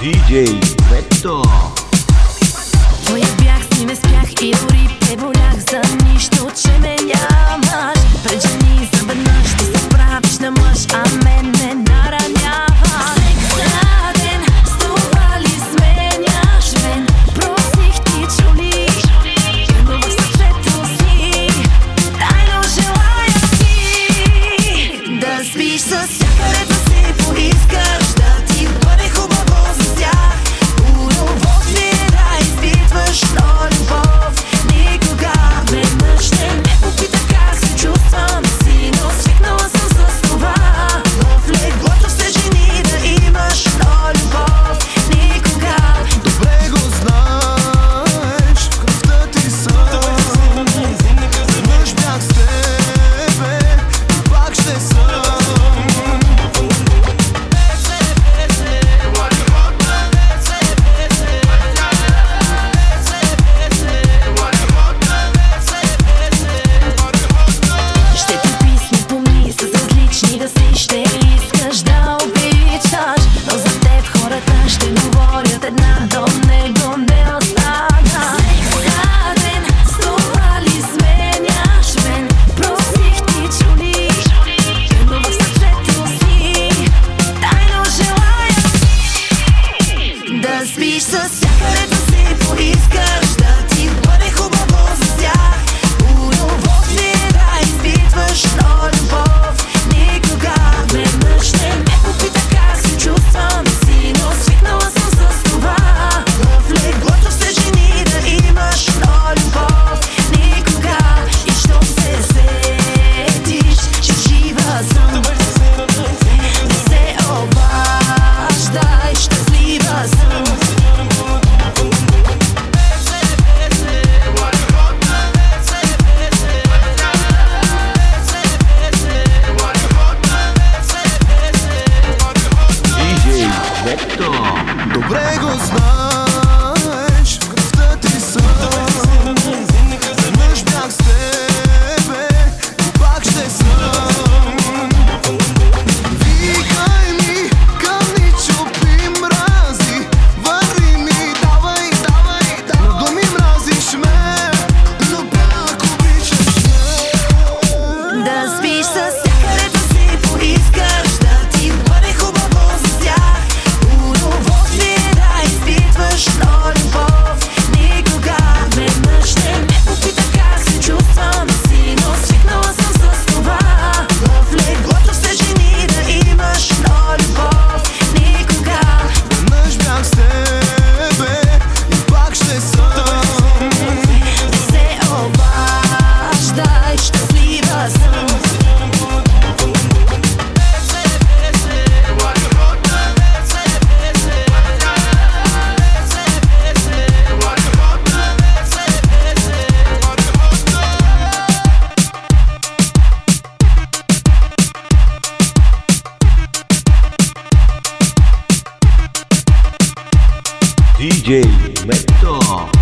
DJ Vector. Той е бях си не спях и дори те болях за нищо, че ме няма. just separate. pregos nós. DJ Metal.